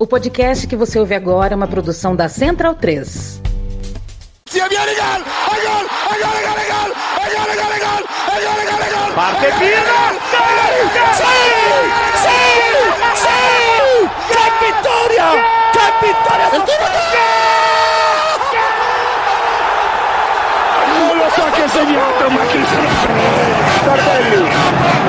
O podcast que você ouve agora é uma produção da Central 3. Parte Pino! ¡Sí! ¡Sí! ¡Sí! ¡Qué victoria! ¡Qué victoria! Non lo so che ha segnato, ma chi se lo frega? Tardelli!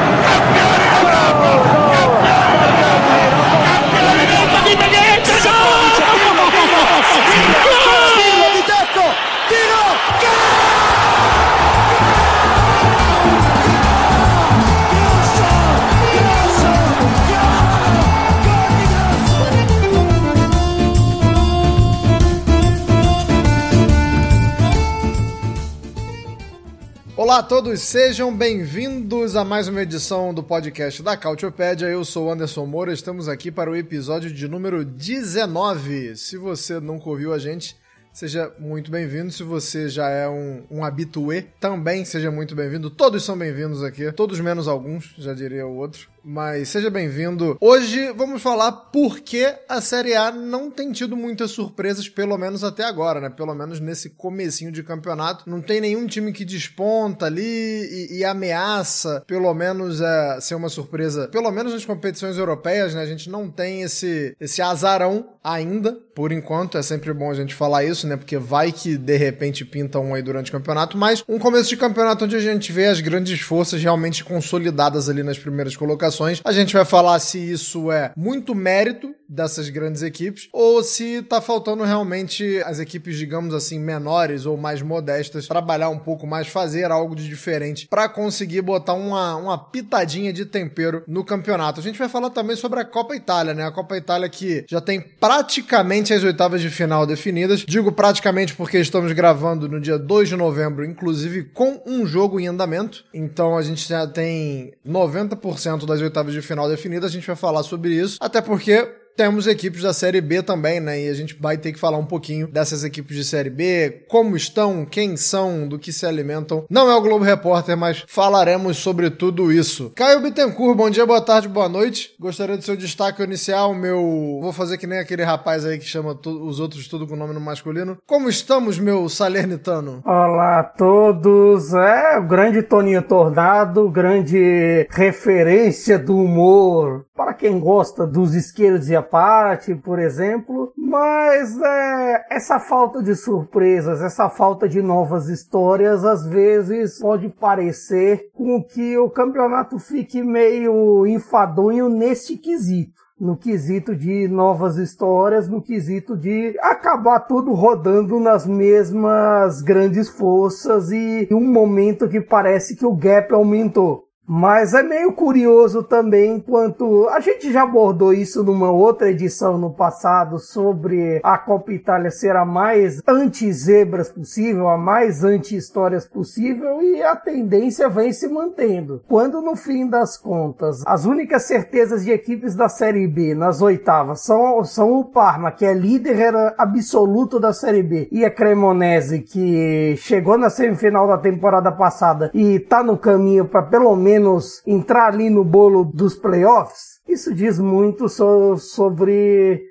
Olá a todos, sejam bem-vindos a mais uma edição do podcast da Cautiopédia. Eu sou o Anderson Moura, estamos aqui para o episódio de número 19. Se você nunca ouviu a gente, seja muito bem-vindo. Se você já é um, um habitué, também seja muito bem-vindo. Todos são bem-vindos aqui, todos menos alguns, já diria o outro. Mas seja bem-vindo. Hoje vamos falar por que a Série A não tem tido muitas surpresas, pelo menos até agora, né? Pelo menos nesse comecinho de campeonato. Não tem nenhum time que desponta ali e, e ameaça, pelo menos, é, ser uma surpresa. Pelo menos nas competições europeias, né? A gente não tem esse, esse azarão ainda, por enquanto. É sempre bom a gente falar isso, né? Porque vai que de repente pinta um aí durante o campeonato. Mas um começo de campeonato onde a gente vê as grandes forças realmente consolidadas ali nas primeiras colocações. A gente vai falar se isso é muito mérito dessas grandes equipes ou se tá faltando realmente as equipes, digamos assim, menores ou mais modestas trabalhar um pouco mais, fazer algo de diferente para conseguir botar uma, uma pitadinha de tempero no campeonato. A gente vai falar também sobre a Copa Itália, né? A Copa Itália que já tem praticamente as oitavas de final definidas. Digo praticamente porque estamos gravando no dia 2 de novembro, inclusive com um jogo em andamento. Então a gente já tem 90% das oitavas de final definidas. A gente vai falar sobre isso, até porque temos equipes da Série B também, né? E a gente vai ter que falar um pouquinho dessas equipes de Série B, como estão, quem são, do que se alimentam. Não é o Globo Repórter, mas falaremos sobre tudo isso. Caio Bittencourt, bom dia, boa tarde, boa noite. Gostaria do seu destaque inicial, meu. Vou fazer que nem aquele rapaz aí que chama os outros tudo com nome no masculino. Como estamos, meu salernitano? Olá a todos, é o grande Toninho Tornado, grande referência do humor para quem gosta dos isqueiros e a parte, por exemplo, mas é, essa falta de surpresas, essa falta de novas histórias, às vezes pode parecer com que o campeonato fique meio enfadonho nesse quesito no quesito de novas histórias, no quesito de acabar tudo rodando nas mesmas grandes forças e um momento que parece que o gap aumentou. Mas é meio curioso também enquanto a gente já abordou isso numa outra edição no passado sobre a Copa Itália ser a mais anti-zebras possível, a mais anti-histórias possível e a tendência vem se mantendo. Quando no fim das contas as únicas certezas de equipes da Série B nas oitavas são, são o Parma, que é líder absoluto da Série B, e a Cremonese, que chegou na semifinal da temporada passada e tá no caminho para pelo menos menos entrar ali no bolo dos playoffs, isso diz muito so sobre,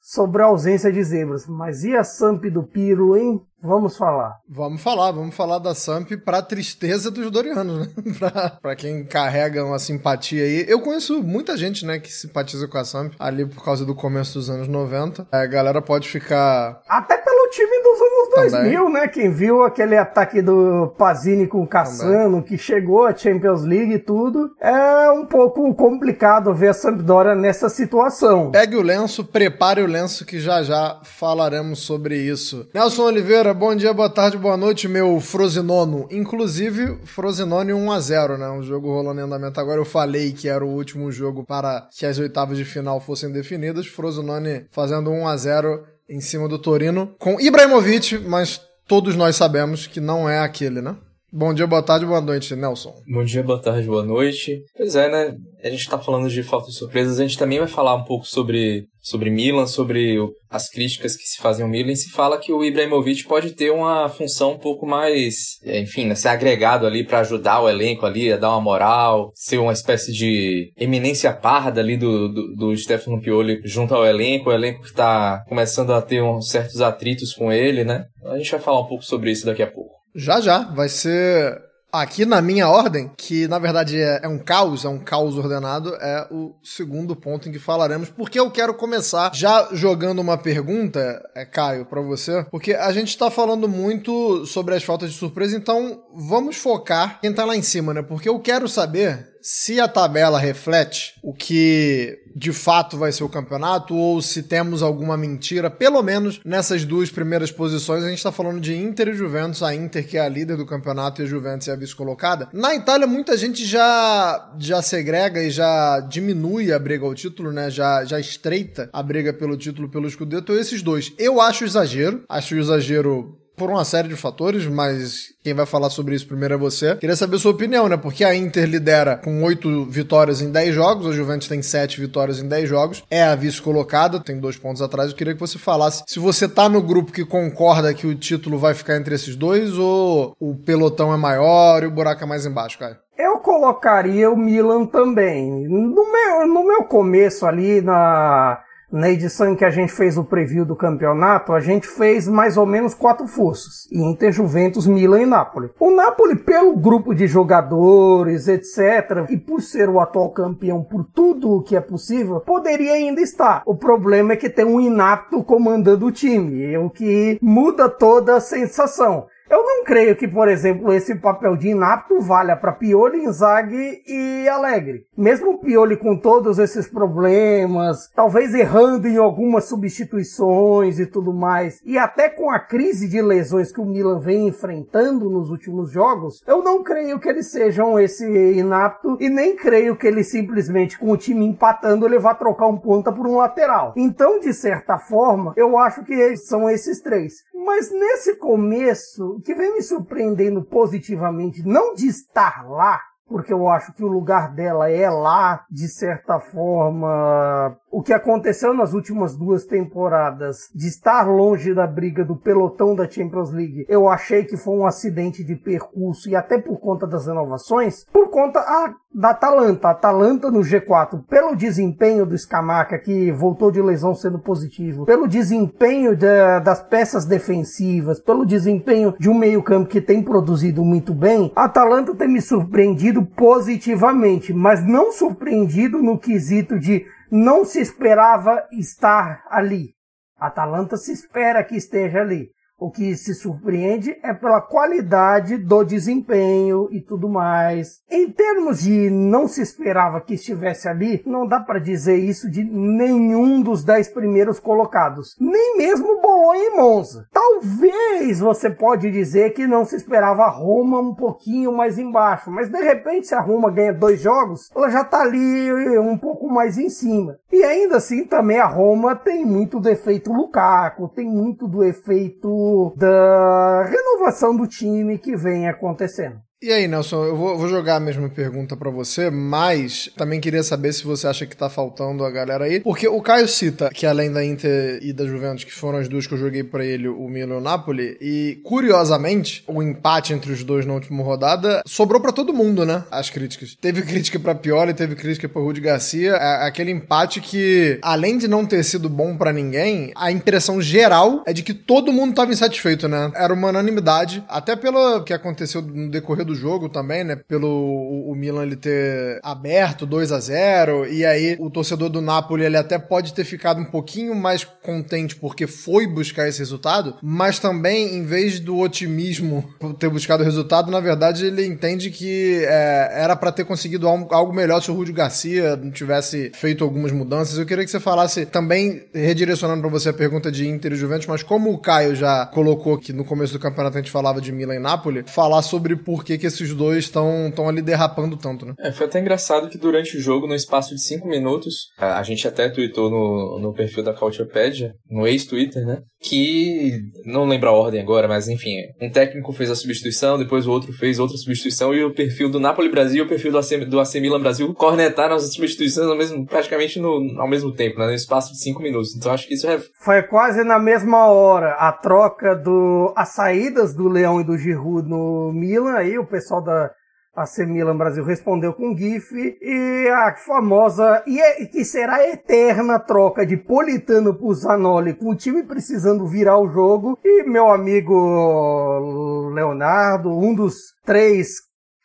sobre a ausência de zebras. Mas e a Samp do Piro, hein? Vamos falar. Vamos falar, vamos falar da Samp pra tristeza dos Dorianos, né? pra, pra quem carrega uma simpatia aí. Eu conheço muita gente, né, que simpatiza com a Samp ali por causa do começo dos anos 90. A galera pode ficar. Até pelo time dos anos 2000, Também. né? Quem viu aquele ataque do Pazini com o Cassano, que chegou à Champions League e tudo, é um pouco complicado ver a Sampdoria nessa situação. Pegue o lenço, prepare o lenço que já já falaremos sobre isso. Nelson Oliveira, bom dia, boa tarde, boa noite, meu Frozinono. Inclusive, Frosinone 1x0, né? Um jogo rolando em andamento agora. Eu falei que era o último jogo para que as oitavas de final fossem definidas. Frosinone fazendo 1x0 em cima do Torino com Ibrahimovic, mas todos nós sabemos que não é aquele, né? Bom dia, boa tarde, boa noite, Nelson. Bom dia, boa tarde, boa noite. Pois é, né? A gente tá falando de falta de surpresas, a gente também vai falar um pouco sobre sobre Milan, sobre as críticas que se fazem ao Milan, se fala que o Ibrahimovic pode ter uma função um pouco mais, é, enfim, né, ser agregado ali para ajudar o elenco ali, a dar uma moral, ser uma espécie de eminência parda ali do, do, do Stefano Pioli junto ao elenco, o elenco que está começando a ter uns certos atritos com ele, né? A gente vai falar um pouco sobre isso daqui a pouco. Já já, vai ser Aqui na minha ordem, que na verdade é, é, um caos, é um caos ordenado, é o segundo ponto em que falaremos, porque eu quero começar já jogando uma pergunta, é, Caio, para você, porque a gente tá falando muito sobre as faltas de surpresa, então vamos focar quem tá lá em cima, né? Porque eu quero saber se a tabela reflete o que de fato vai ser o campeonato ou se temos alguma mentira, pelo menos nessas duas primeiras posições, a gente está falando de Inter e Juventus, a Inter que é a líder do campeonato e a Juventus é a vice-colocada. Na Itália, muita gente já, já segrega e já diminui a briga ao título, né? Já, já estreita a briga pelo título pelo Scudetto, esses dois. Eu acho exagero, acho exagero por uma série de fatores, mas quem vai falar sobre isso primeiro é você. Queria saber sua opinião, né? Porque a Inter lidera com oito vitórias em 10 jogos, a Juventus tem sete vitórias em 10 jogos, é a vice-colocada, tem dois pontos atrás. Eu queria que você falasse se você tá no grupo que concorda que o título vai ficar entre esses dois ou o pelotão é maior e o buraco é mais embaixo, Caio. Eu colocaria o Milan também. No meu, no meu começo ali, na na edição em que a gente fez o preview do campeonato, a gente fez mais ou menos quatro forças: Inter, Juventus, Milan e Napoli. O Napoli, pelo grupo de jogadores, etc., e por ser o atual campeão por tudo o que é possível, poderia ainda estar. O problema é que tem um inapto comandando o time, o que muda toda a sensação. Eu não creio que, por exemplo, esse papel de inapto valha para Pioli, Inzaghi e Alegre. Mesmo Pioli com todos esses problemas, talvez errando em algumas substituições e tudo mais, e até com a crise de lesões que o Milan vem enfrentando nos últimos jogos, eu não creio que eles sejam esse inapto e nem creio que ele simplesmente com o time empatando ele vá trocar um ponta por um lateral. Então, de certa forma, eu acho que são esses três. Mas nesse começo, que vem me surpreendendo positivamente, não de estar lá, porque eu acho que o lugar dela é lá, de certa forma, o que aconteceu nas últimas duas temporadas, de estar longe da briga do pelotão da Champions League, eu achei que foi um acidente de percurso e até por conta das renovações, por conta ah, da Atalanta. A Atalanta no G4, pelo desempenho do Scamacca, que voltou de lesão sendo positivo, pelo desempenho da, das peças defensivas, pelo desempenho de um meio-campo que tem produzido muito bem, a Atalanta tem me surpreendido positivamente, mas não surpreendido no quesito de não se esperava estar ali. Atalanta se espera que esteja ali. O que se surpreende é pela qualidade do desempenho e tudo mais. Em termos de não se esperava que estivesse ali, não dá para dizer isso de nenhum dos dez primeiros colocados. Nem mesmo Bolonha e Monza. Talvez você pode dizer que não se esperava Roma um pouquinho mais embaixo, mas de repente se a Roma ganha dois jogos, ela já tá ali um pouco mais em cima. E ainda assim também a Roma tem muito do efeito Lukaku, tem muito do efeito da renovação do time que vem acontecendo. E aí, Nelson, eu vou, jogar a mesma pergunta para você, mas também queria saber se você acha que tá faltando a galera aí. Porque o Caio cita que além da Inter e da Juventus, que foram as duas que eu joguei para ele, o Milan e o Napoli, e curiosamente, o empate entre os dois na última rodada sobrou para todo mundo, né? As críticas. Teve crítica para Pioli, teve crítica para Rudi Garcia, aquele empate que, além de não ter sido bom para ninguém, a impressão geral é de que todo mundo tava insatisfeito, né? Era uma unanimidade, até pelo que aconteceu no decorrer do do jogo também, né? Pelo o, o Milan ele ter aberto 2 a 0 e aí o torcedor do Napoli ele até pode ter ficado um pouquinho mais contente porque foi buscar esse resultado, mas também em vez do otimismo por ter buscado o resultado, na verdade ele entende que é, era para ter conseguido algo melhor se o Rúdio Garcia não tivesse feito algumas mudanças. Eu queria que você falasse também redirecionando para você a pergunta de Inter e Juventus, mas como o Caio já colocou que no começo do campeonato a gente falava de Milan e Napoli, falar sobre por que que esses dois estão ali derrapando tanto, né? É, foi até engraçado que durante o jogo, no espaço de cinco minutos, a gente até tweetou no, no perfil da Culturepedia, no ex-Twitter, né? Que, não lembro a ordem agora, mas enfim, um técnico fez a substituição, depois o outro fez outra substituição, e o perfil do Napoli Brasil e o perfil do AC, do AC Milan Brasil cornetaram as substituições ao mesmo, praticamente no, ao mesmo tempo, né? No espaço de cinco minutos. Então acho que isso é... Foi quase na mesma hora a troca do... as saídas do Leão e do Giroud no Milan, aí o pessoal da a C Milan Brasil respondeu com GIF e a famosa e é, que será a eterna troca de Politano por Zanoli com o time precisando virar o jogo. E meu amigo Leonardo, um dos três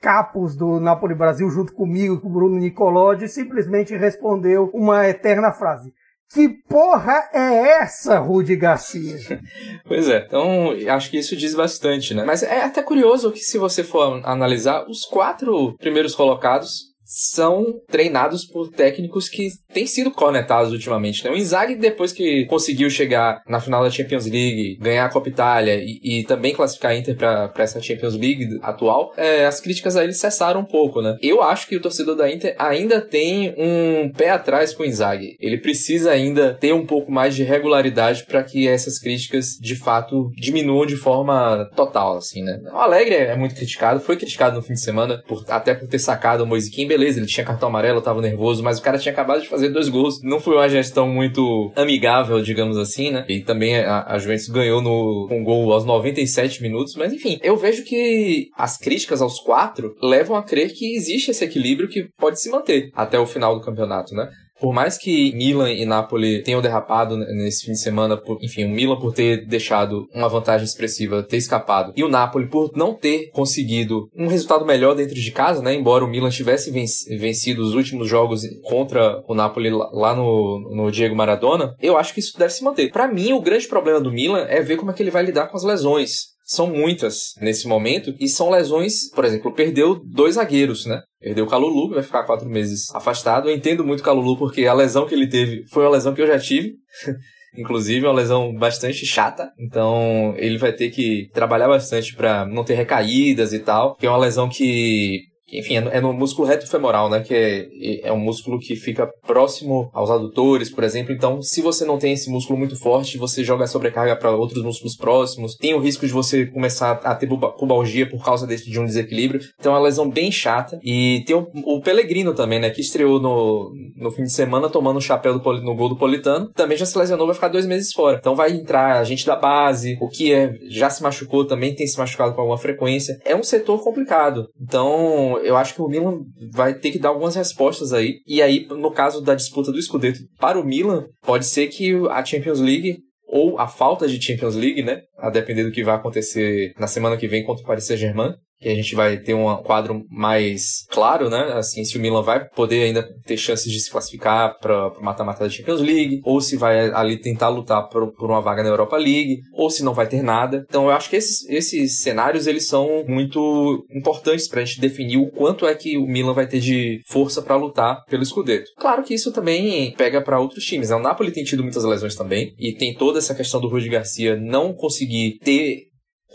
capos do Napoli Brasil junto comigo e com o Bruno Nicolodi simplesmente respondeu uma eterna frase que porra é essa, Rudy Garcia? pois é, então acho que isso diz bastante, né? Mas é até curioso que se você for analisar, os quatro primeiros colocados são treinados por técnicos que têm sido cornetados ultimamente. Né? O Inzaghi, depois que conseguiu chegar na final da Champions League, ganhar a Copa Itália e, e também classificar a Inter para essa Champions League atual, é, as críticas a ele cessaram um pouco. Né? Eu acho que o torcedor da Inter ainda tem um pé atrás com o Inzaghi. Ele precisa ainda ter um pouco mais de regularidade para que essas críticas de fato diminuam de forma total. Assim, né? O Alegre é muito criticado, foi criticado no fim de semana por, até por ter sacado o Moise Kimber beleza, ele tinha cartão amarelo, tava nervoso, mas o cara tinha acabado de fazer dois gols. Não foi uma gestão muito amigável, digamos assim, né? E também a, a Juventus ganhou no, com gol aos 97 minutos, mas enfim, eu vejo que as críticas aos quatro levam a crer que existe esse equilíbrio que pode se manter até o final do campeonato, né? Por mais que Milan e Napoli tenham derrapado nesse fim de semana, por, enfim, o Milan por ter deixado uma vantagem expressiva, ter escapado, e o Napoli por não ter conseguido um resultado melhor dentro de casa, né? Embora o Milan tivesse vencido os últimos jogos contra o Napoli lá no, no Diego Maradona, eu acho que isso deve se manter. Para mim, o grande problema do Milan é ver como é que ele vai lidar com as lesões são muitas nesse momento e são lesões, por exemplo, perdeu dois zagueiros, né? Perdeu o Calulu, que vai ficar quatro meses afastado. Eu entendo muito o Calulu porque a lesão que ele teve foi uma lesão que eu já tive. Inclusive, é uma lesão bastante chata. Então, ele vai ter que trabalhar bastante para não ter recaídas e tal. Que é uma lesão que enfim, é no, músculo reto femoral, né? Que é, é um músculo que fica próximo aos adutores, por exemplo. Então, se você não tem esse músculo muito forte, você joga a sobrecarga para outros músculos próximos. Tem o risco de você começar a ter pubalgia por causa desse, de um desequilíbrio. Então, é uma lesão bem chata. E tem o, o Pellegrino também, né? Que estreou no, no fim de semana tomando o chapéu do, no gol do Politano. Também já se lesionou, vai ficar dois meses fora. Então, vai entrar a gente da base, o que é, já se machucou, também tem se machucado com alguma frequência. É um setor complicado. Então, eu acho que o Milan vai ter que dar algumas respostas aí. E aí, no caso da disputa do Scudetto para o Milan, pode ser que a Champions League ou a falta de Champions League, né? A depender do que vai acontecer na semana que vem contra o Paris Saint-Germain, que a gente vai ter um quadro mais claro, né? Assim, se o Milan vai poder ainda ter chances de se classificar para o mata-mata da Champions League, ou se vai ali tentar lutar por, por, uma vaga na Europa League, ou se não vai ter nada. Então, eu acho que esses, esses cenários eles são muito importantes para a gente definir o quanto é que o Milan vai ter de força para lutar pelo Scudetto. Claro que isso também pega para outros times. Né? O Napoli tem tido muitas lesões também e tem toda essa questão do Rudi Garcia não conseguir ter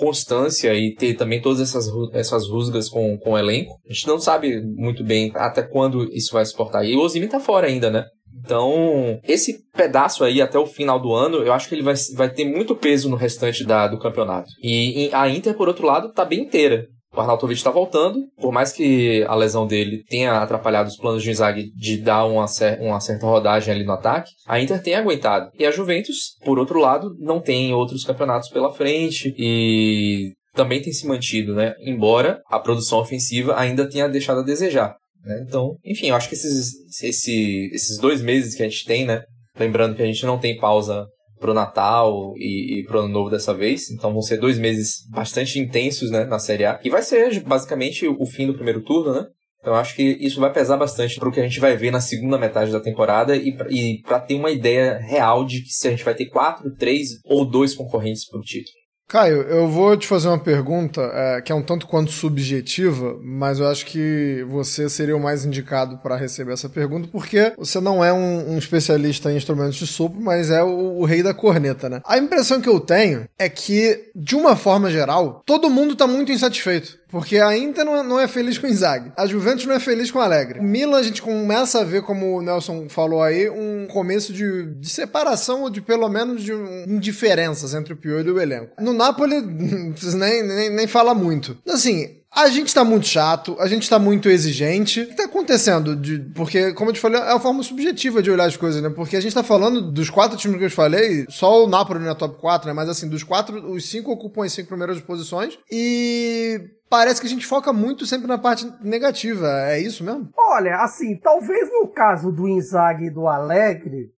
constância e ter também todas essas, essas rusgas com, com o elenco. A gente não sabe muito bem até quando isso vai suportar. E o Ozimi tá fora ainda, né? Então, esse pedaço aí até o final do ano, eu acho que ele vai, vai ter muito peso no restante da, do campeonato. E, e a Inter, por outro lado, tá bem inteira. O Arnautovic está voltando, por mais que a lesão dele tenha atrapalhado os planos de Inzaghi de dar uma, uma certa rodagem ali no ataque, a Inter tem aguentado. E a Juventus, por outro lado, não tem outros campeonatos pela frente e também tem se mantido, né? Embora a produção ofensiva ainda tenha deixado a desejar. Né? Então, enfim, eu acho que esses, esse, esses dois meses que a gente tem, né? Lembrando que a gente não tem pausa pro Natal e, e pro Ano Novo dessa vez. Então vão ser dois meses bastante intensos, né, na Série A. E vai ser basicamente o fim do primeiro turno, né? Então acho que isso vai pesar bastante para o que a gente vai ver na segunda metade da temporada e, e para ter uma ideia real de que se a gente vai ter quatro, três ou dois concorrentes para o título. Caio, eu vou te fazer uma pergunta é, que é um tanto quanto subjetiva, mas eu acho que você seria o mais indicado para receber essa pergunta, porque você não é um, um especialista em instrumentos de sopro, mas é o, o, rei da corneta, né? A impressão que eu tenho é que, de uma forma geral, todo mundo tá muito insatisfeito. Porque a Inter não, não é feliz com o Inzaghi. A Juventus não é feliz com o Alegre. O Milan, a gente começa a ver, como o Nelson falou aí, um começo de, de separação ou de pelo menos de um, indiferenças entre o Pioli e o elenco. No Napoli, nem, nem, nem falar muito. Assim, a gente tá muito chato, a gente tá muito exigente. O que tá acontecendo? De, porque, como eu te falei, é a forma subjetiva de olhar as coisas, né? Porque a gente tá falando dos quatro times que eu te falei, só o Napoli na top 4, né? Mas assim, dos quatro, os cinco ocupam as cinco primeiras posições. E parece que a gente foca muito sempre na parte negativa. É isso mesmo? Olha, assim, talvez no caso do Inzaghi e do Alegre,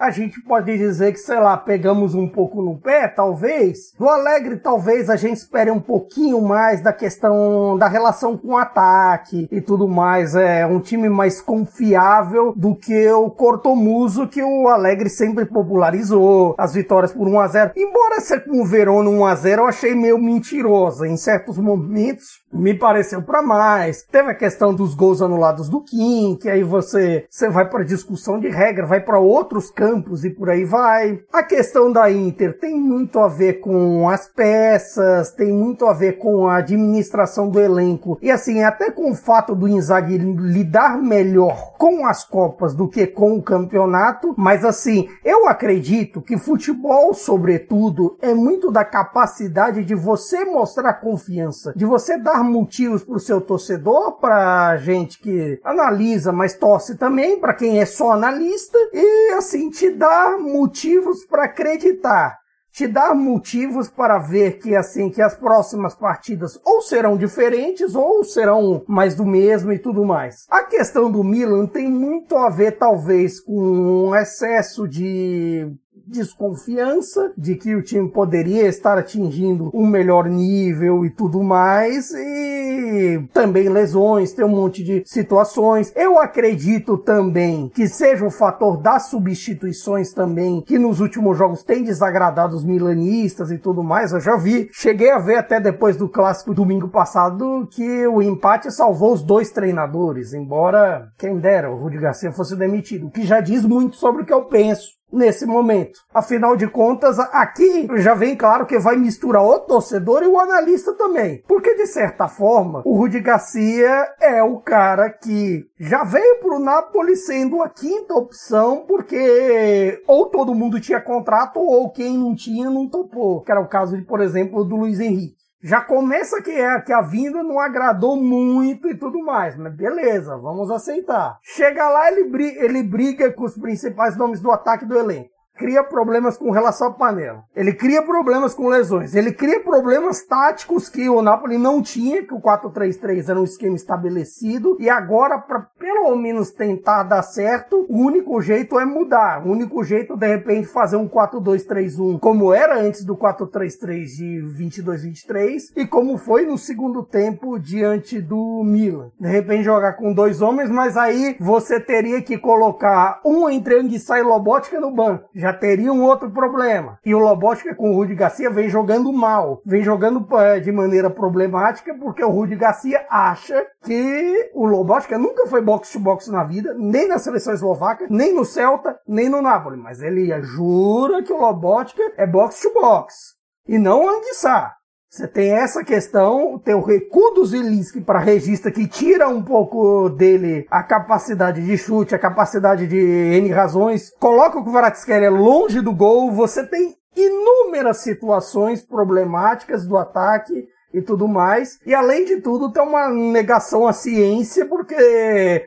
a gente pode dizer que, sei lá, pegamos um pouco no pé, talvez. Do Alegre, talvez a gente espere um pouquinho mais da questão da relação com o ataque e tudo mais. É um time mais confiável do que o Cortomuso, que o Alegre sempre popularizou. As vitórias por 1 a 0 Embora ser com o Verona 1 a 0 eu achei meio mentirosa. Em certos momentos, me pareceu para mais. Teve a questão dos gols anulados do Kim, que aí você, você vai para discussão de regra, vai para outros campos campos e por aí vai. A questão da Inter tem muito a ver com as peças, tem muito a ver com a administração do elenco. E assim, até com o fato do Inzaghi lidar melhor com as Copas do que com o campeonato, mas assim, eu acredito que futebol, sobretudo, é muito da capacidade de você mostrar confiança, de você dar motivos para o seu torcedor, para gente que analisa, mas torce também, para quem é só analista, e assim, te dá motivos para acreditar, te dá motivos para ver que assim que as próximas partidas ou serão diferentes ou serão mais do mesmo e tudo mais. A questão do Milan tem muito a ver talvez com um excesso de desconfiança de que o time poderia estar atingindo um melhor nível e tudo mais, e também lesões, tem um monte de situações. Eu acredito também que seja o fator das substituições também, que nos últimos jogos tem desagradado os milanistas e tudo mais. Eu já vi, cheguei a ver até depois do clássico domingo passado que o empate salvou os dois treinadores, embora quem dera o Rudi Garcia fosse demitido, o que já diz muito sobre o que eu penso nesse momento. Afinal de contas, aqui já vem claro que vai misturar o torcedor e o analista também. Porque, de certa forma, o Rudi Garcia é o cara que já veio para o Napoli sendo a quinta opção, porque ou todo mundo tinha contrato ou quem não tinha não topou. Que era o caso, de, por exemplo, do Luiz Henrique. Já começa que, é, que a vinda não agradou muito e tudo mais, mas beleza, vamos aceitar. Chega lá, ele, ele briga com os principais nomes do ataque do elenco cria problemas com relação à panela. Ele cria problemas com lesões. Ele cria problemas táticos que o Napoli não tinha, que o 4-3-3 era um esquema estabelecido. E agora, para pelo menos tentar dar certo, o único jeito é mudar. O único jeito, de repente, fazer um 4-2-3-1, como era antes do 4-3-3 de 22-23 e como foi no segundo tempo diante do Milan. De repente, jogar com dois homens, mas aí você teria que colocar um entre Anguissa e Lobotka no banco. Já já teria um outro problema. E o Lobotka com o Rudi Garcia vem jogando mal, vem jogando eh, de maneira problemática, porque o Rudi Garcia acha que o Lobotka nunca foi box-to-box na vida, nem na seleção eslovaca, nem no Celta, nem no Napoli. Mas ele jura que o Lobotka é box-to-box. E não Anguissá. Você tem essa questão, tem o recuo do Zelinski para regista que tira um pouco dele a capacidade de chute, a capacidade de N razões, coloca o Kvaratskhelia longe do gol, você tem inúmeras situações problemáticas do ataque e tudo mais. E além de tudo, tem uma negação à ciência, porque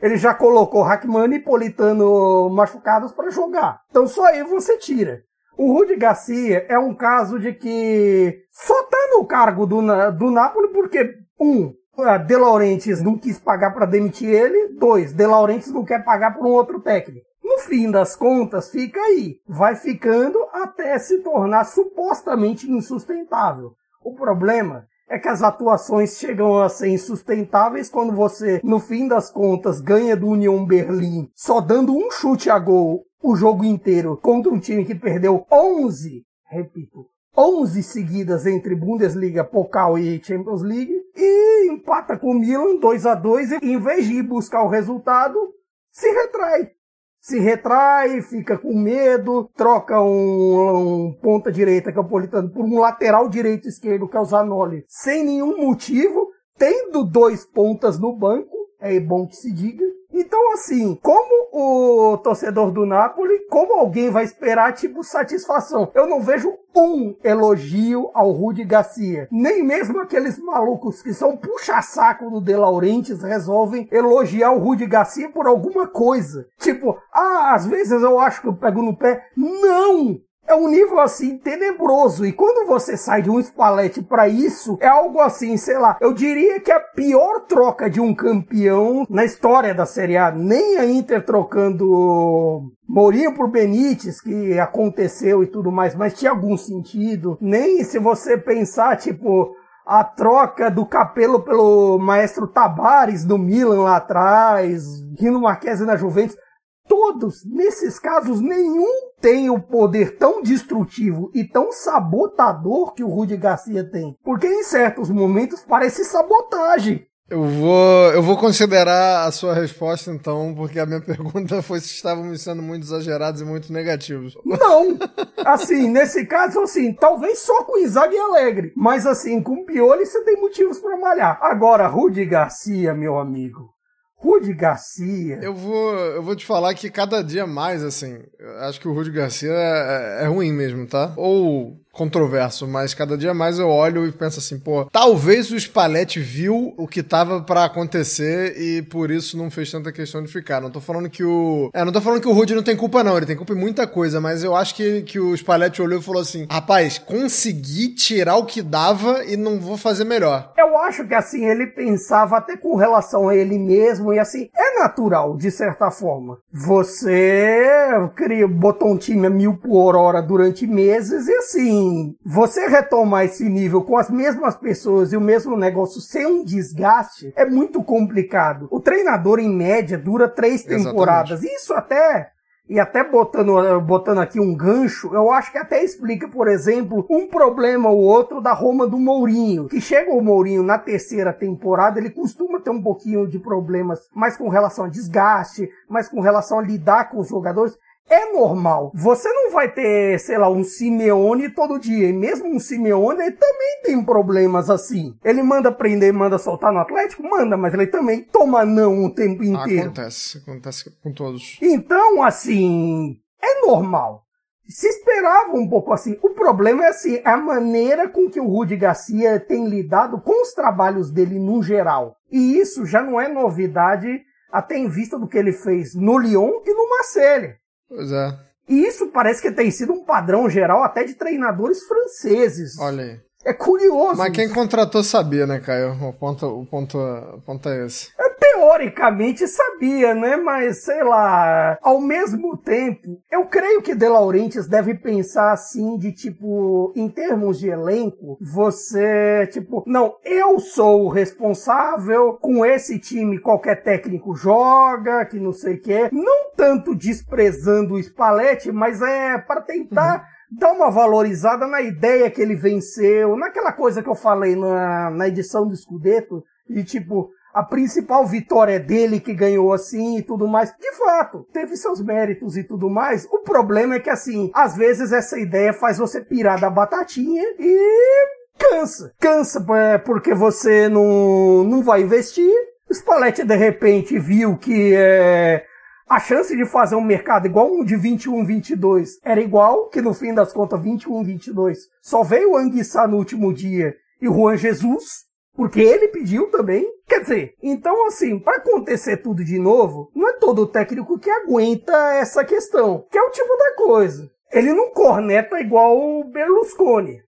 ele já colocou Hackman e Politano machucados para jogar. Então só aí você tira. O Rudi Garcia é um caso de que só tá no cargo do, do Napoli porque, um, De Laurentiis não quis pagar para demitir ele, dois, De Laurentiis não quer pagar por um outro técnico. No fim das contas, fica aí. Vai ficando até se tornar supostamente insustentável. O problema é que as atuações chegam a ser insustentáveis quando você, no fim das contas, ganha do Union Berlim só dando um chute a gol o jogo inteiro contra um time que perdeu 11, repito, 11 seguidas entre Bundesliga, Pokal e Champions League e empata com o Milan 2 a 2 e em vez de ir buscar o resultado, se retrai. Se retrai, fica com medo, troca um, um ponta direita que é o Politano por um lateral direito esquerdo que é o Zanoli, sem nenhum motivo, tendo dois pontas no banco, é bom que se diga. Então, assim, como o torcedor do Napoli, como alguém vai esperar, tipo, satisfação? Eu não vejo um elogio ao Rudi Garcia. Nem mesmo aqueles malucos que são puxa-saco do De Laurentiis resolvem elogiar o Rudi Garcia por alguma coisa. Tipo, ah, às vezes eu acho que eu pego no pé. Não! É um nível assim tenebroso. E quando você sai de um Spalletti para isso, é algo assim, sei lá. Eu diria que a pior troca de um campeão na história da Série A. Nem a Inter trocando Mourinho por Benítez, que aconteceu e tudo mais, mas tinha algum sentido. Nem se você pensar, tipo, a troca do Capelo pelo maestro Tabares do Milan lá atrás, Rino Marquesi na Juventus. Todos, nesses casos, nenhum tem o poder tão destrutivo e tão sabotador que o Rudy Garcia tem. Porque em certos momentos parece sabotagem. Eu vou, eu vou considerar a sua resposta então, porque a minha pergunta foi se estávamos sendo muito exagerados e muito negativos. Não! Assim, nesse caso, assim, talvez só com Isaac e Alegre. Mas assim, com Pioli você tem motivos para malhar. Agora, Rudy Garcia, meu amigo. Rudy Garcia. Eu vou, eu vou te falar que cada dia mais, assim, acho que o Rudy Garcia é, é ruim mesmo, tá? Ou controverso, mas cada dia mais eu olho e penso assim, pô, talvez o Spalletti viu o que tava para acontecer e por isso não fez tanta questão de ficar. Não tô falando que o. É, não tô falando que o Rudy não tem culpa, não. Ele tem culpa em muita coisa, mas eu acho que, que o Spalletti olhou e falou assim: rapaz, consegui tirar o que dava e não vou fazer melhor. Eu acho que assim, ele pensava até com relação a ele mesmo, e assim, é natural, de certa forma. Você cria, botou um time a mil por hora durante meses e assim você retomar esse nível com as mesmas pessoas e o mesmo negócio sem um desgaste é muito complicado. O treinador, em média, dura três temporadas. Exatamente. Isso até e até botando, botando aqui um gancho, eu acho que até explica, por exemplo, um problema ou outro da Roma do Mourinho. Que chega o Mourinho na terceira temporada, ele costuma ter um pouquinho de problemas mais com relação a desgaste, mais com relação a lidar com os jogadores é normal. Você não vai ter, sei lá, um Simeone todo dia. E mesmo um Simeone, ele também tem problemas assim. Ele manda prender, manda soltar no Atlético? Manda, mas ele também toma não o tempo inteiro. Acontece, acontece com todos. Então, assim, é normal. Se esperava um pouco assim. O problema é assim, a maneira com que o Rudy Garcia tem lidado com os trabalhos dele no geral. E isso já não é novidade até em vista do que ele fez no Lyon e no Marseille. Pois é. E isso parece que tem sido um padrão geral até de treinadores franceses. Olha aí. É curioso. Mas quem contratou sabia, né, Caio? O ponto, o ponto, o ponto é esse. É, teoricamente sabia, né? Mas sei lá. Ao mesmo tempo, eu creio que De Laurentiis deve pensar assim de tipo, em termos de elenco, você tipo, não, eu sou o responsável com esse time. Qualquer técnico joga, que não sei o quê. Não tanto desprezando o Spalletti, mas é para tentar uhum dá uma valorizada na ideia que ele venceu, naquela coisa que eu falei na, na edição do Scudetto, de tipo, a principal vitória dele que ganhou assim e tudo mais. De fato, teve seus méritos e tudo mais. O problema é que assim, às vezes essa ideia faz você pirar da batatinha e cansa. Cansa é, porque você não, não vai investir. O Spalletti de repente viu que é, a chance de fazer um mercado igual um de 21, 22 era igual, que no fim das contas 21, 22 só veio o Anguissa no último dia e o Juan Jesus, porque ele pediu também. Quer dizer, então assim, para acontecer tudo de novo, não é todo técnico que aguenta essa questão, que é o tipo da coisa. Ele não corneta igual o Berlusconi.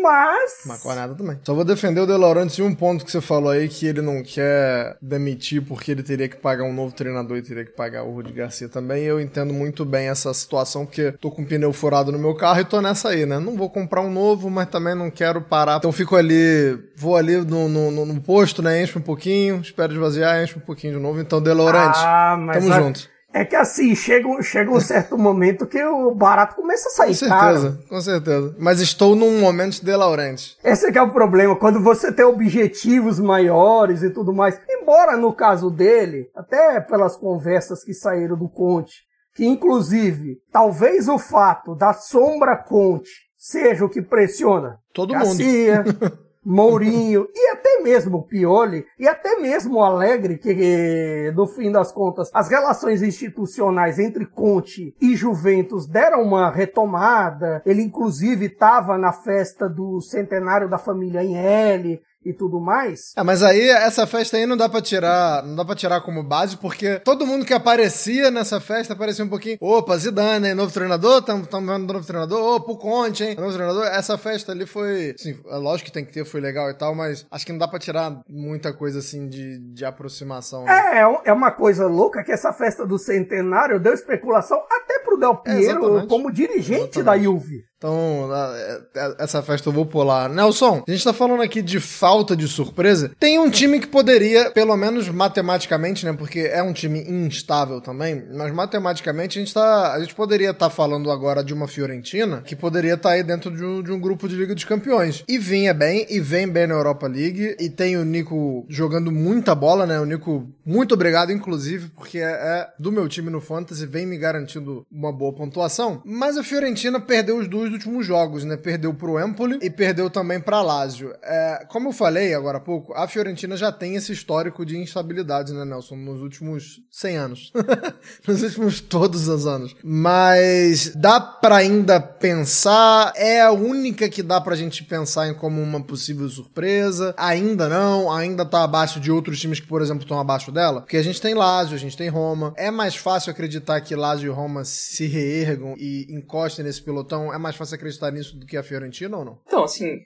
Mas. Maconada também. Só vou defender o De Laurentiis em um ponto que você falou aí, que ele não quer demitir porque ele teria que pagar um novo treinador e teria que pagar o Rudi Garcia também. Eu entendo muito bem essa situação, porque tô com um pneu furado no meu carro e tô nessa aí, né? Não vou comprar um novo, mas também não quero parar. Então fico ali, vou ali no, no, no posto, né? Encho um pouquinho, espero esvaziar, encho um pouquinho de novo. Então, De Laurentiis, ah, tamo a... junto. É que assim, chega, chega um certo momento que o barato começa a sair Com certeza, caro. com certeza. Mas estou num momento de Laurenti. Esse é que é o problema, quando você tem objetivos maiores e tudo mais. Embora no caso dele, até pelas conversas que saíram do Conte, que inclusive, talvez o fato da sombra Conte seja o que pressiona todo Garcia, mundo. Mourinho e até mesmo o Pioli e até mesmo o Alegre, que no fim das contas as relações institucionais entre Conte e Juventus deram uma retomada. Ele inclusive estava na festa do centenário da família em L e tudo mais. É, mas aí essa festa aí não dá para tirar, não dá para tirar como base, porque todo mundo que aparecia nessa festa aparecia um pouquinho, opa, Zidane, hein, novo treinador, estamos vendo novo treinador, opa, o Conte, hein, novo treinador. Essa festa ali foi, assim, é lógico que tem que ter, foi legal e tal, mas acho que não dá para tirar muita coisa assim de, de aproximação. Né? É, é uma coisa louca que essa festa do centenário deu especulação até pro Del Piero é, como dirigente exatamente. da Juve. Então, é, é, essa festa eu vou pular. Nelson, a gente tá falando aqui de falta de surpresa. Tem um time que poderia, pelo menos matematicamente, né? Porque é um time instável também, mas matematicamente a gente tá. A gente poderia estar tá falando agora de uma Fiorentina que poderia estar tá aí dentro de um, de um, grupo de Liga dos Campeões. E vinha bem, e vem bem na Europa League. E tem o Nico jogando muita bola, né? O Nico, muito obrigado, inclusive, porque é, é do meu time no Fantasy, vem me garantindo uma boa pontuação. Mas a Fiorentina perdeu os dois dois últimos jogos, né? Perdeu pro Empoli e perdeu também pra Lazio. É, como eu falei agora há pouco, a Fiorentina já tem esse histórico de instabilidade, né, Nelson? Nos últimos 100 anos. nos últimos todos os anos. Mas dá pra ainda pensar, é a única que dá pra gente pensar em como uma possível surpresa. Ainda não, ainda tá abaixo de outros times que, por exemplo, estão abaixo dela. Porque a gente tem Lazio, a gente tem Roma. É mais fácil acreditar que Lazio e Roma se reergam e encostem nesse pelotão. É mais fácil acreditar nisso do que a Fiorentina ou não? Então, assim,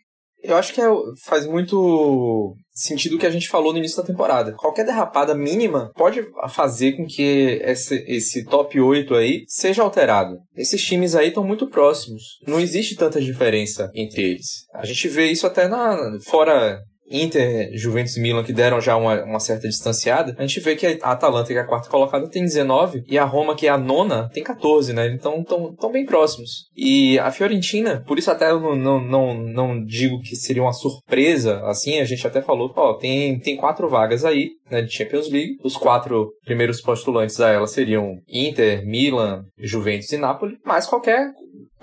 eu acho que é, faz muito sentido o que a gente falou no início da temporada. Qualquer derrapada mínima pode fazer com que esse, esse top 8 aí seja alterado. Esses times aí estão muito próximos. Não existe tanta diferença entre eles. A gente vê isso até na fora Inter, Juventus e Milan, que deram já uma, uma, certa distanciada, a gente vê que a Atalanta, que é a quarta colocada, tem 19 e a Roma, que é a nona, tem 14, né? Então estão bem próximos. E a Fiorentina, por isso até eu não, não, não, não digo que seria uma surpresa, assim, a gente até falou, ó, tem, tem quatro vagas aí, né, de Champions League. Os quatro primeiros postulantes a ela seriam Inter, Milan, Juventus e Napoli, mas qualquer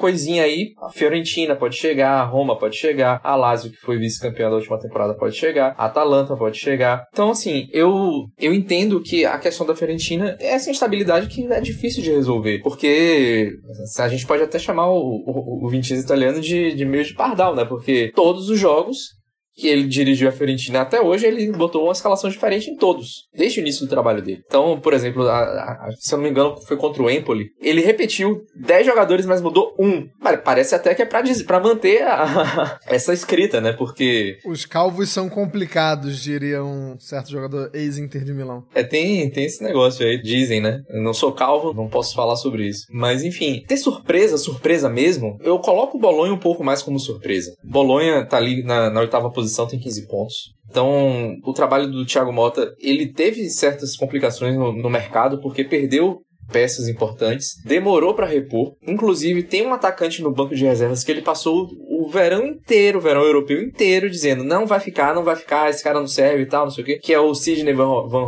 coisinha aí, a Fiorentina pode chegar, a Roma pode chegar, a Lazio, que foi vice-campeã da última temporada, pode chegar, a Atalanta pode chegar. Então, assim, eu, eu entendo que a questão da Fiorentina é essa instabilidade que é difícil de resolver, porque a gente pode até chamar o, o, o Vincenzo italiano de, de meio de pardal, né? Porque todos os jogos que ele dirigiu a Fiorentina até hoje, ele botou uma escalação diferente em todos, desde o início do trabalho dele. Então, por exemplo, a, a, se eu não me engano, foi contra o Empoli, ele repetiu 10 jogadores, mas mudou um. Parece até que é pra, pra manter a, essa escrita, né? Porque. Os calvos são complicados, diria um certo jogador ex-Inter de Milão. É, tem, tem esse negócio aí, dizem, né? Eu não sou calvo, não posso falar sobre isso. Mas enfim, ter surpresa, surpresa mesmo, eu coloco o Bolonha um pouco mais como surpresa. Bolonha tá ali na, na oitava posição posição tem 15 pontos. Então, o trabalho do Thiago Mota, ele teve certas complicações no, no mercado, porque perdeu peças importantes, demorou para repor. Inclusive, tem um atacante no banco de reservas que ele passou o verão inteiro, o verão europeu inteiro, dizendo: não vai ficar, não vai ficar, esse cara não serve e tal, não sei o quê, que é o Sidney Van, Van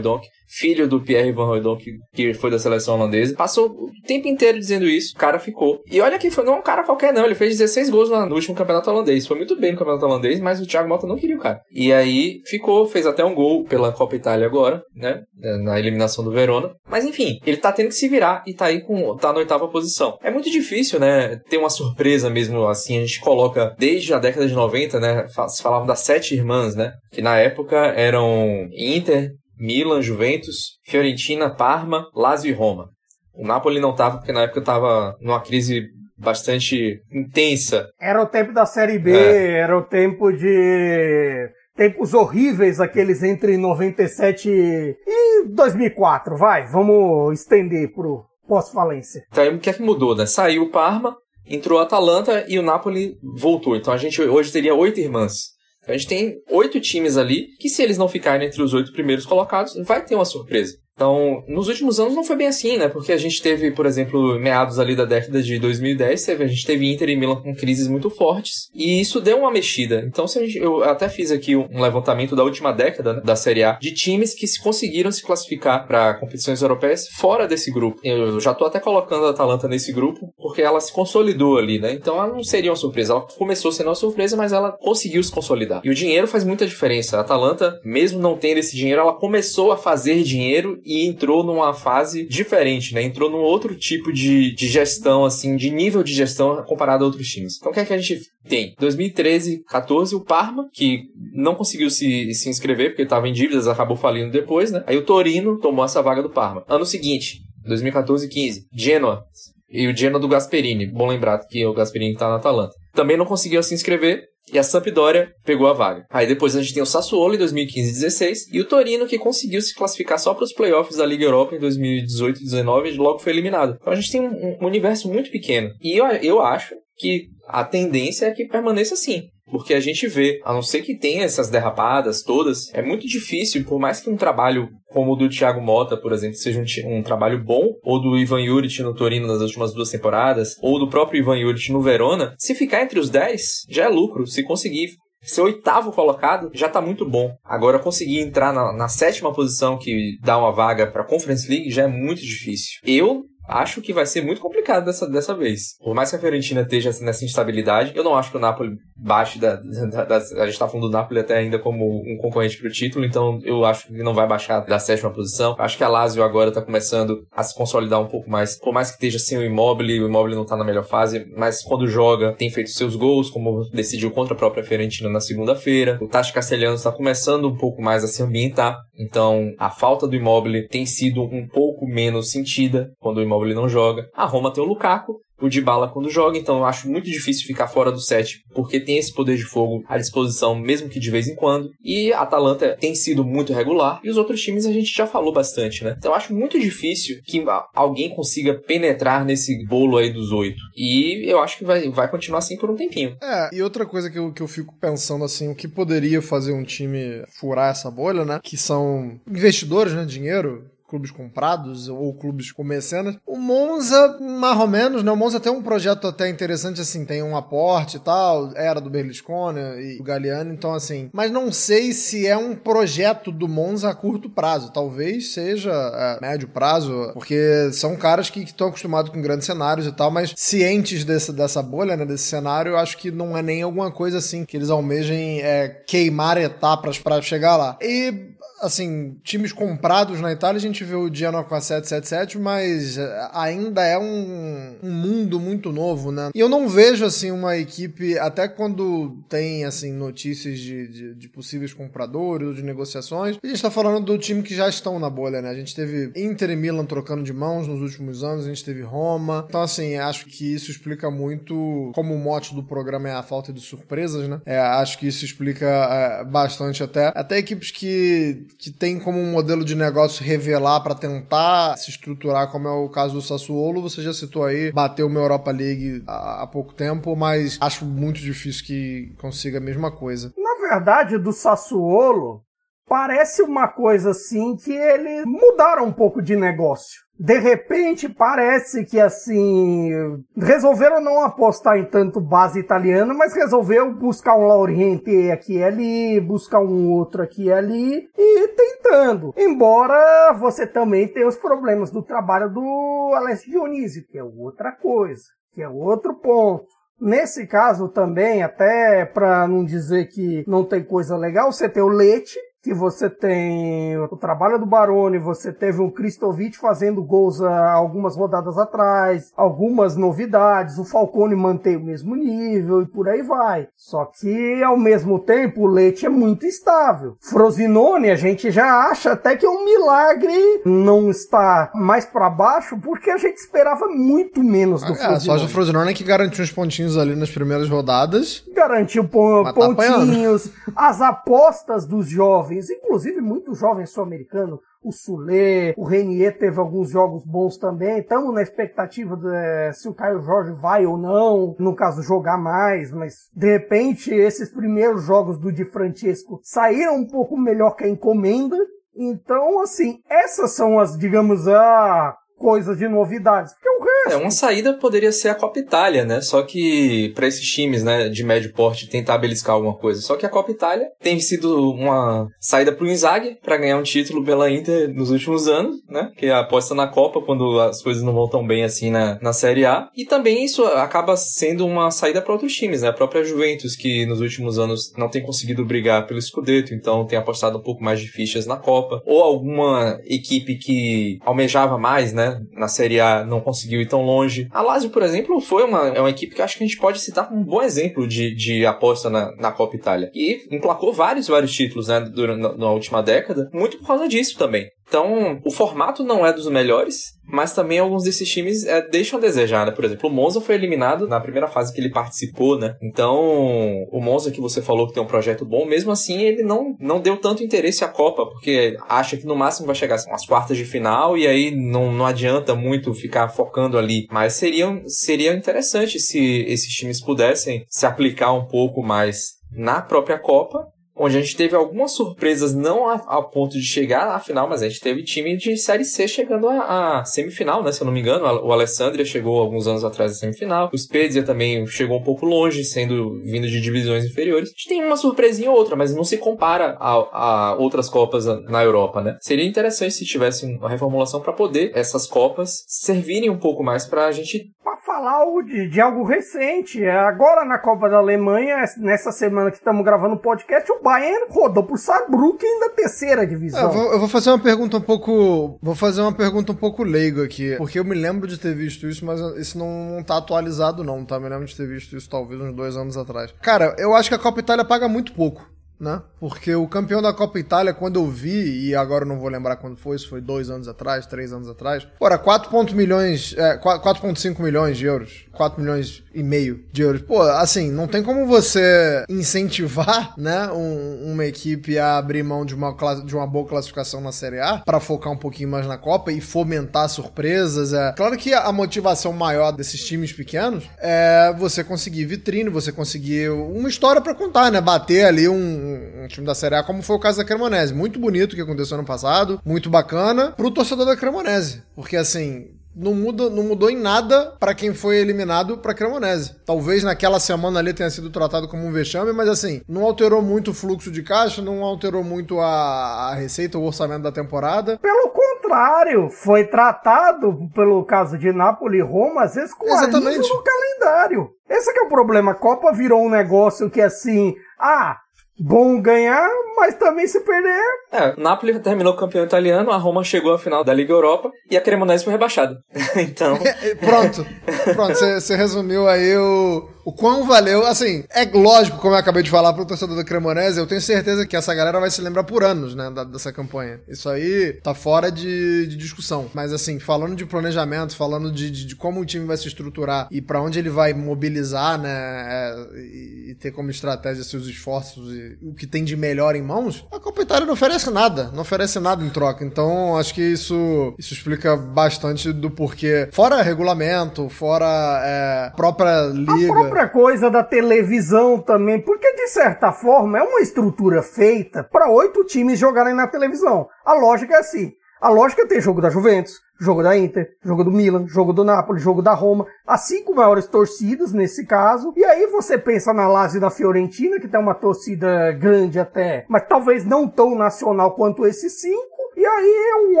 filho do Pierre Van Hooydonk, que, que foi da seleção holandesa, passou o tempo inteiro dizendo isso, o cara ficou. E olha que foi, não é um cara qualquer não, ele fez 16 gols no, no último campeonato holandês, foi muito bem no campeonato holandês, mas o Thiago Mota não queria o cara. E aí ficou, fez até um gol pela Copa Itália agora, né, na eliminação do Verona. Mas enfim, ele tá tendo que se virar e tá aí com, tá na oitava posição. É muito difícil, né, ter uma surpresa mesmo assim, a gente coloca desde a década de 90, né, se falavam das sete irmãs, né, que na época eram Inter, Milan, Juventus, Fiorentina, Parma, Lazio e Roma. O Napoli não estava porque na época estava numa crise bastante intensa. Era o tempo da Série B, é. era o tempo de tempos horríveis, aqueles entre 97 e 2004, vai, vamos estender pro pós-falência. Então o que é que mudou, né? Saiu o Parma, entrou o Atalanta e o Napoli voltou. Então a gente hoje teria oito irmãs. Então a gente tem oito times ali que, se eles não ficarem entre os oito primeiros colocados, vai ter uma surpresa. Então, nos últimos anos não foi bem assim, né? Porque a gente teve, por exemplo, meados ali da década de 2010, teve, a gente teve Inter e Milan com crises muito fortes, e isso deu uma mexida. Então, se gente, eu até fiz aqui um levantamento da última década né, da Série A de times que se conseguiram se classificar para competições europeias fora desse grupo. Eu já tô até colocando a Atalanta nesse grupo, porque ela se consolidou ali, né? Então, ela não seria uma surpresa. Ela começou sendo uma surpresa, mas ela conseguiu se consolidar. E o dinheiro faz muita diferença. A Atalanta, mesmo não tendo esse dinheiro, ela começou a fazer dinheiro e entrou numa fase diferente, né? Entrou num outro tipo de, de gestão, assim, de nível de gestão comparado a outros times. Então o que é que a gente tem? 2013, 14, o Parma, que não conseguiu se, se inscrever porque estava em dívidas, acabou falindo depois, né? Aí o Torino tomou essa vaga do Parma. Ano seguinte, 2014 15, Genoa. E o Genoa do Gasperini. Bom lembrar que o Gasperini tá na Atalanta. Também não conseguiu se inscrever e a Sampdoria pegou a vaga. Aí depois a gente tem o Sassuolo em 2015 e 16 e o Torino que conseguiu se classificar só para os playoffs da Liga Europa em 2018 e 19 e logo foi eliminado. Então a gente tem um, um universo muito pequeno. E eu, eu acho que a tendência é que permaneça assim. Porque a gente vê, a não ser que tenha essas derrapadas todas, é muito difícil, por mais que um trabalho como o do Thiago Mota, por exemplo, seja um, um trabalho bom, ou do Ivan Juric no Torino nas últimas duas temporadas, ou do próprio Ivan Juric no Verona, se ficar entre os 10, já é lucro. Se conseguir ser oitavo colocado já tá muito bom. Agora conseguir entrar na, na sétima posição que dá uma vaga para Conference League já é muito difícil. Eu acho que vai ser muito complicado dessa, dessa vez. Por mais que a Fiorentina esteja nessa instabilidade, eu não acho que o Napoli baixe da, da, da, a gente tá falando do Napoli até ainda como um concorrente pro título, então eu acho que não vai baixar da sétima posição. Acho que a Lazio agora tá começando a se consolidar um pouco mais, por mais que esteja sem o Immobile, o Immobile não tá na melhor fase, mas quando joga tem feito seus gols, como decidiu contra a própria Fiorentina na segunda-feira. O Tati Castelhano está começando um pouco mais a se ambientar, então a falta do Immobile tem sido um pouco menos sentida quando o Immobile não joga. A Roma tem o Lukaku, o Dybala quando joga, então eu acho muito difícil ficar fora do set, porque tem esse poder de fogo à disposição, mesmo que de vez em quando. E a Atalanta tem sido muito regular, e os outros times a gente já falou bastante, né? Então eu acho muito difícil que alguém consiga penetrar nesse bolo aí dos oito. E eu acho que vai, vai continuar assim por um tempinho. É, e outra coisa que eu, que eu fico pensando assim, o que poderia fazer um time furar essa bolha, né? Que são investidores, né? Dinheiro clubes comprados ou clubes com mecenas. O Monza, mais ou menos, né? O Monza tem um projeto até interessante, assim, tem um aporte e tal, era do Berlusconi e do Galliano, então assim. Mas não sei se é um projeto do Monza a curto prazo. Talvez seja é, médio prazo, porque são caras que estão acostumados com grandes cenários e tal, mas cientes desse, dessa bolha, né? Desse cenário, eu acho que não é nem alguma coisa assim que eles almejem é, queimar etapas para chegar lá. E assim, times comprados na Itália, a gente vê o Genoa com a 777, mas eh, ainda é um, um, mundo muito novo, né? E eu não vejo, assim, uma equipe, até quando tem, assim, notícias de, de, de possíveis compradores ou de negociações, a gente tá falando do time que já estão na bolha, né? A gente teve Inter e Milan trocando de mãos nos últimos anos, a gente teve Roma. Então, assim, acho que isso explica muito como o mote do programa é a falta de surpresas, né? É, acho que isso explica é, bastante até. Até equipes que que tem como um modelo de negócio revelar para tentar se estruturar, como é o caso do Sassuolo. Você já citou aí, bateu uma Europa League há, há pouco tempo, mas acho muito difícil que consiga a mesma coisa. Na verdade, do Sassuolo, parece uma coisa assim que eles mudaram um pouco de negócio de repente parece que assim resolveram não apostar em tanto base italiana, mas resolveu buscar um Lauriente aqui e ali, buscar um outro aqui e ali e tentando. Embora você também tenha os problemas do trabalho do Alessio Dionísio, que é outra coisa, que é outro ponto. Nesse caso também, até para não dizer que não tem coisa legal, você tem o Leite, que você tem o trabalho do Baroni, você teve o Kristovic fazendo gols há algumas rodadas atrás, algumas novidades, o Falcone mantém o mesmo nível e por aí vai. Só que ao mesmo tempo o Leite é muito estável. Frosinone a gente já acha até que é um milagre não estar mais para baixo, porque a gente esperava muito menos do é, Frosinone. Só o Frosinone é que garantiu uns pontinhos ali nas primeiras rodadas. Garantiu tá pontinhos, as apostas dos jovens jovens, inclusive muito jovens sul-americanos, o Sule, o Renier teve alguns jogos bons também. Estamos na expectativa de é, se o Caio Jorge vai ou não, no caso jogar mais, mas de repente esses primeiros jogos do Di Francesco saíram um pouco melhor que a encomenda. Então, assim, essas são as, digamos, a coisas de novidades. Porque. É, uma saída poderia ser a Copa Itália, né? Só que para esses times, né, de médio porte tentar beliscar alguma coisa. Só que a Copa Itália tem sido uma saída pro Inzaghi para ganhar um título pela Inter nos últimos anos, né? Que é aposta na Copa quando as coisas não vão tão bem assim na, na Série A. E também isso acaba sendo uma saída para outros times, né? A própria Juventus que nos últimos anos não tem conseguido brigar pelo Scudetto, então tem apostado um pouco mais de fichas na Copa. Ou alguma equipe que almejava mais, né? Na Série A não conseguiu ir tão longe. A Lazio, por exemplo, foi uma, é uma equipe que acho que a gente pode citar como um bom exemplo de, de aposta na, na Copa Itália. E emplacou vários, vários títulos, né, durante, na, na última década, muito por causa disso também. Então, o formato não é dos melhores, mas também alguns desses times é, deixam a desejar, né? Por exemplo, o Monza foi eliminado na primeira fase que ele participou, né? Então, o Monza que você falou que tem um projeto bom, mesmo assim ele não, não deu tanto interesse à Copa, porque acha que no máximo vai chegar às quartas de final e aí não, não adianta muito ficar focando ali. Mas seria, seria interessante se esses times pudessem se aplicar um pouco mais na própria Copa onde a gente teve algumas surpresas, não a, a, ponto de chegar à final, mas a gente teve time de Série C chegando à, semifinal, né? Se eu não me engano, o Alessandria chegou alguns anos atrás à semifinal, o Spezia também chegou um pouco longe, sendo vindo de divisões inferiores. A gente tem uma surpresinha ou outra, mas não se compara a, a outras Copas na Europa, né? Seria interessante se tivesse uma reformulação para poder essas Copas servirem um pouco mais para a gente para falar de, de, algo recente. Agora na Copa da Alemanha, nessa semana que estamos gravando o podcast, o Bayern rodou por Saarbrücken da terceira divisão. É, eu, vou, eu, vou, fazer uma pergunta um pouco, vou fazer uma pergunta um pouco leigo aqui, porque eu me lembro de ter visto isso, mas isso não, não tá atualizado não, tá? Me lembro de ter visto isso talvez uns dois anos atrás. Cara, eu acho que a Copa Itália paga muito pouco né? Porque o campeão da Copa Itália, quando eu vi, e agora eu não vou lembrar quando foi, se foi dois anos atrás, três anos atrás, ora, 4,5 milhões, é, 4,5 milhões de euros. 4 milhões e meio de euros. Pô, assim, não tem como você incentivar, né, um, uma equipe a abrir mão de uma, de uma boa classificação na Série A para focar um pouquinho mais na Copa e fomentar surpresas. É. Claro que a motivação maior desses times pequenos é você conseguir vitrine, você conseguir uma história para contar, né? Bater ali um, um, time da Série A, como foi o caso da Cremonese. Muito bonito o que aconteceu ano passado, muito bacana pro torcedor da Cremonese. Porque, assim, não, muda, não mudou em nada para quem foi eliminado para Cremonese. Talvez naquela semana ali tenha sido tratado como um vexame, mas assim, não alterou muito o fluxo de caixa, não alterou muito a, a receita, o orçamento da temporada. Pelo contrário, foi tratado pelo caso de Napoli e Roma, às vezes com Exatamente. no calendário. Esse é o problema. A Copa virou um negócio que assim, ah, bom ganhar, mas também se perder. É, Napoli terminou campeão italiano, a Roma chegou à final da Liga Europa e a Cremonese foi rebaixada. então. Pronto. Pronto, você resumiu aí o, o quão valeu. Assim, é lógico, como eu acabei de falar pro torcedor da Cremonese, eu tenho certeza que essa galera vai se lembrar por anos, né, da, dessa campanha. Isso aí tá fora de, de, discussão. Mas, assim, falando de planejamento, falando de, de, de como o time vai se estruturar e para onde ele vai mobilizar, né, é, e, e, ter como estratégia seus esforços e o que tem de melhor em mãos, a Copa Itália não oferece nada. Não oferece nada em troca. Então, acho que isso, isso explica bastante do porquê. Fora regulamento, fora é, própria liga. Própria coisa da televisão também, porque de certa forma é uma estrutura feita para oito times jogarem na televisão. A lógica é assim. A lógica é ter jogo da Juventus, jogo da Inter, jogo do Milan, jogo do Napoli, jogo da Roma, as cinco maiores torcidas nesse caso. E aí você pensa na Lazio na Fiorentina, que tem uma torcida grande até, mas talvez não tão nacional quanto esses cinco. E aí é um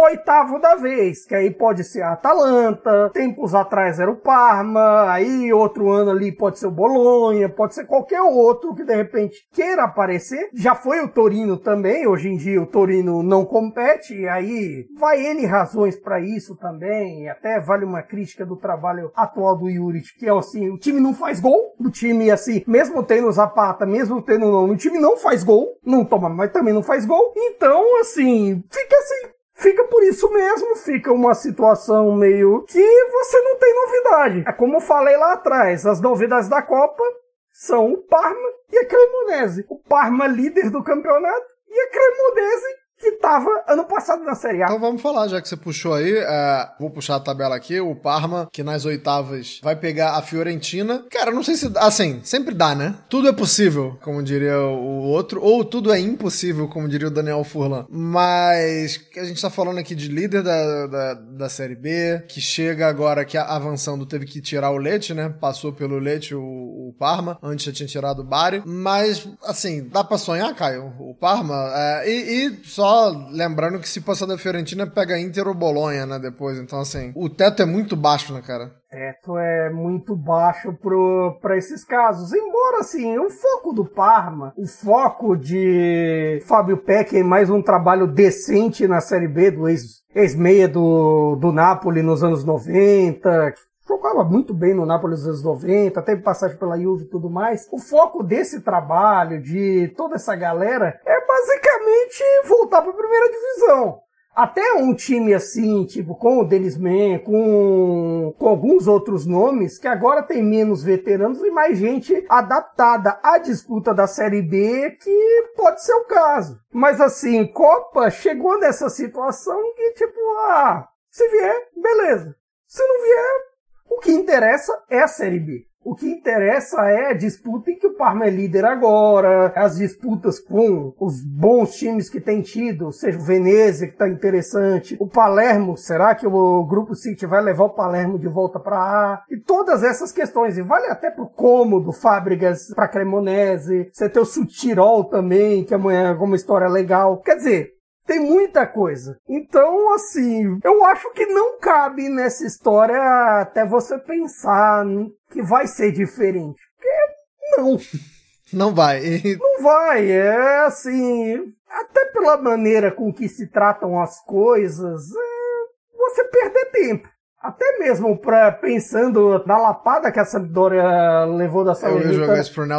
oitavo da vez, que aí pode ser a Atalanta, tempos atrás era o Parma, aí outro ano ali pode ser o Bolonha, pode ser qualquer outro que de repente queira aparecer. Já foi o Torino também, hoje em dia o Torino não compete, e aí vai N razões para isso também, e até vale uma crítica do trabalho atual do Juric, que é assim, o time não faz gol, o time assim, mesmo tendo Zapata, mesmo tendo o time não faz gol, não toma, mas também não faz gol, então assim, fica fica por isso mesmo, fica uma situação meio que você não tem novidade. É como eu falei lá atrás, as novidades da Copa são o Parma e a Cremonese. O Parma líder do campeonato e a Cremonese que tava ano passado na Série A. Então vamos falar, já que você puxou aí. É, vou puxar a tabela aqui. O Parma, que nas oitavas vai pegar a Fiorentina. Cara, não sei se. Assim, sempre dá, né? Tudo é possível, como diria o outro. Ou tudo é impossível, como diria o Daniel Furlan. Mas a gente tá falando aqui de líder da, da, da Série B, que chega agora que avançando teve que tirar o Leite, né? Passou pelo Leite o, o Parma. Antes já tinha tirado o Bari. Mas, assim, dá pra sonhar, Caio? O Parma. É, e, e só lembrando que se passar da Fiorentina, pega Inter ou Bolonha, né? Depois. Então, assim, o teto é muito baixo, né, cara? teto é muito baixo para esses casos. Embora, assim, o foco do Parma, o foco de Fábio Peck em mais um trabalho decente na Série B do ex-meia do, do Napoli nos anos 90, jogava muito bem no Napoli nos anos 90, teve passagem pela Juve e tudo mais. O foco desse trabalho, de toda essa galera, é basicamente voltar para a primeira divisão. Até um time assim, tipo, com o Denis Man, com, com alguns outros nomes, que agora tem menos veteranos e mais gente adaptada à disputa da Série B, que pode ser o caso. Mas assim, Copa chegou nessa situação que, tipo, ah, se vier, beleza. Se não vier, o que interessa é a Série B. O que interessa é a disputa em que o Parma é líder agora, as disputas com os bons times que tem tido, seja o Venezia que está interessante, o Palermo, será que o Grupo City vai levar o Palermo de volta para A? E todas essas questões, e vale até pro cômodo, Fábricas para Cremonese, você tem o Sutirol também, que é uma história legal. Quer dizer, tem muita coisa. Então, assim, eu acho que não cabe nessa história até você pensar que vai ser diferente. Porque não. Não vai. Não vai. É assim. Até pela maneira com que se tratam as coisas, é você perder tempo. Até mesmo pra, pensando na lapada que a Sampdoria levou da Salernitana.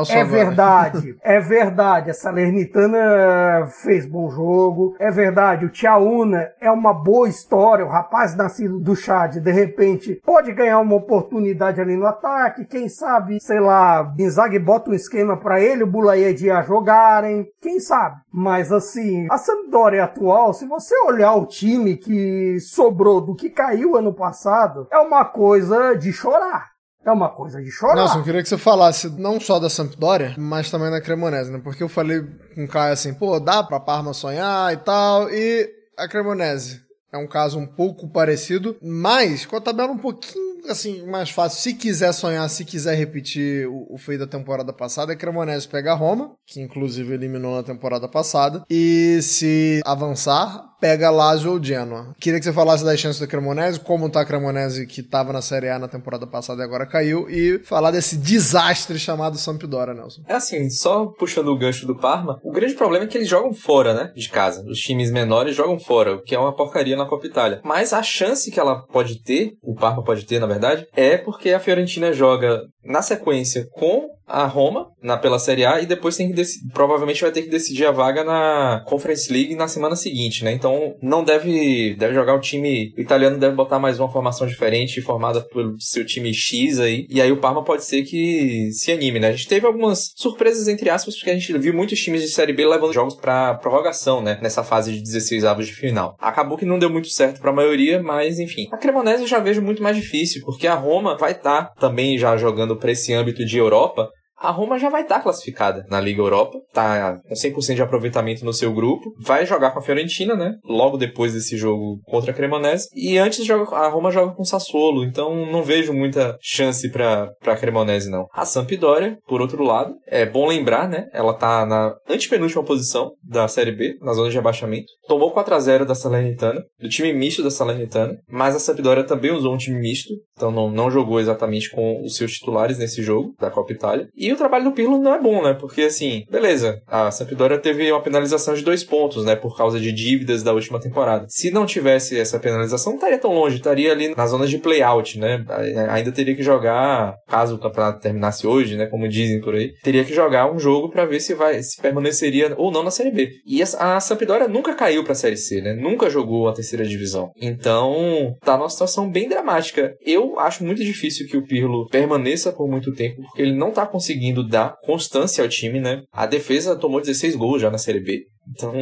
é verdade, é verdade. A Salernitana fez bom jogo. É verdade, o Tiaúna é uma boa história. O rapaz nascido do Chad, de repente, pode ganhar uma oportunidade ali no ataque. Quem sabe, sei lá, Inzaghi bota um esquema para ele, o Bulaye a jogarem. Quem sabe? Mas assim, a Sampdoria atual, se você olhar o time que sobrou do que caiu ano passado, passado, é uma coisa de chorar. É uma coisa de chorar. Nossa, eu queria que você falasse não só da Sampdoria, mas também da Cremonese, né? Porque eu falei com o Caio assim, pô, dá pra Parma sonhar e tal, e a Cremonese é um caso um pouco parecido, mas com a tabela um pouquinho assim, mais fácil. Se quiser sonhar, se quiser repetir o, o feito da temporada passada, é Cremonese pega Roma, que inclusive eliminou na temporada passada. E se avançar, pega Lazio ou Genoa. Queria que você falasse das chances do Cremonese, como tá a Cremonese que tava na Série A na temporada passada e agora caiu, e falar desse desastre chamado Sampdoria, Nelson. É assim, só puxando o gancho do Parma, o grande problema é que eles jogam fora, né, de casa. Os times menores jogam fora, o que é uma porcaria na Copa Itália. Mas a chance que ela pode ter, o Parma pode ter, na verdade, é porque a Fiorentina joga na sequência com a Roma na, pela Série A e depois tem que provavelmente vai ter que decidir a vaga na Conference League na semana seguinte, né? Então não deve deve jogar o time o italiano deve botar mais uma formação diferente formada pelo seu time X aí e aí o Parma pode ser que se anime, né? A gente teve algumas surpresas entre aspas porque a gente viu muitos times de Série B levando jogos para prorrogação, né? Nessa fase de 16 avos de final. Acabou que não deu muito certo para a maioria, mas enfim. A Cremonese eu já vejo muito mais difícil porque a Roma vai estar tá também já jogando para esse âmbito de Europa a Roma já vai estar tá classificada na Liga Europa, tá com 100% de aproveitamento no seu grupo, vai jogar com a Fiorentina, né? Logo depois desse jogo contra a Cremonese, e antes joga, a Roma joga com o Sassuolo, então não vejo muita chance para a Cremonese não. A Sampdoria, por outro lado, é bom lembrar, né? Ela tá na antepenúltima posição da Série B, na zona de abaixamento. Tomou 4 a 0 da Salernitana, do time misto da Salernitana, mas a Sampdoria também usou um time misto, então não, não jogou exatamente com os seus titulares nesse jogo da Copa Itália. E e o trabalho do Pirlo não é bom, né? Porque, assim, beleza, a Sampdoria teve uma penalização de dois pontos, né? Por causa de dívidas da última temporada. Se não tivesse essa penalização, não estaria tão longe, estaria ali na zona de play-out, né? Ainda teria que jogar, caso o campeonato terminasse hoje, né? Como dizem por aí, teria que jogar um jogo para ver se vai se permaneceria ou não na Série B. E a, a Sampdoria nunca caiu pra Série C, né? Nunca jogou a terceira divisão. Então, tá numa situação bem dramática. Eu acho muito difícil que o Pirlo permaneça por muito tempo, porque ele não tá conseguindo conseguindo dar constância ao time, né? A defesa tomou 16 gols já na Série B. Então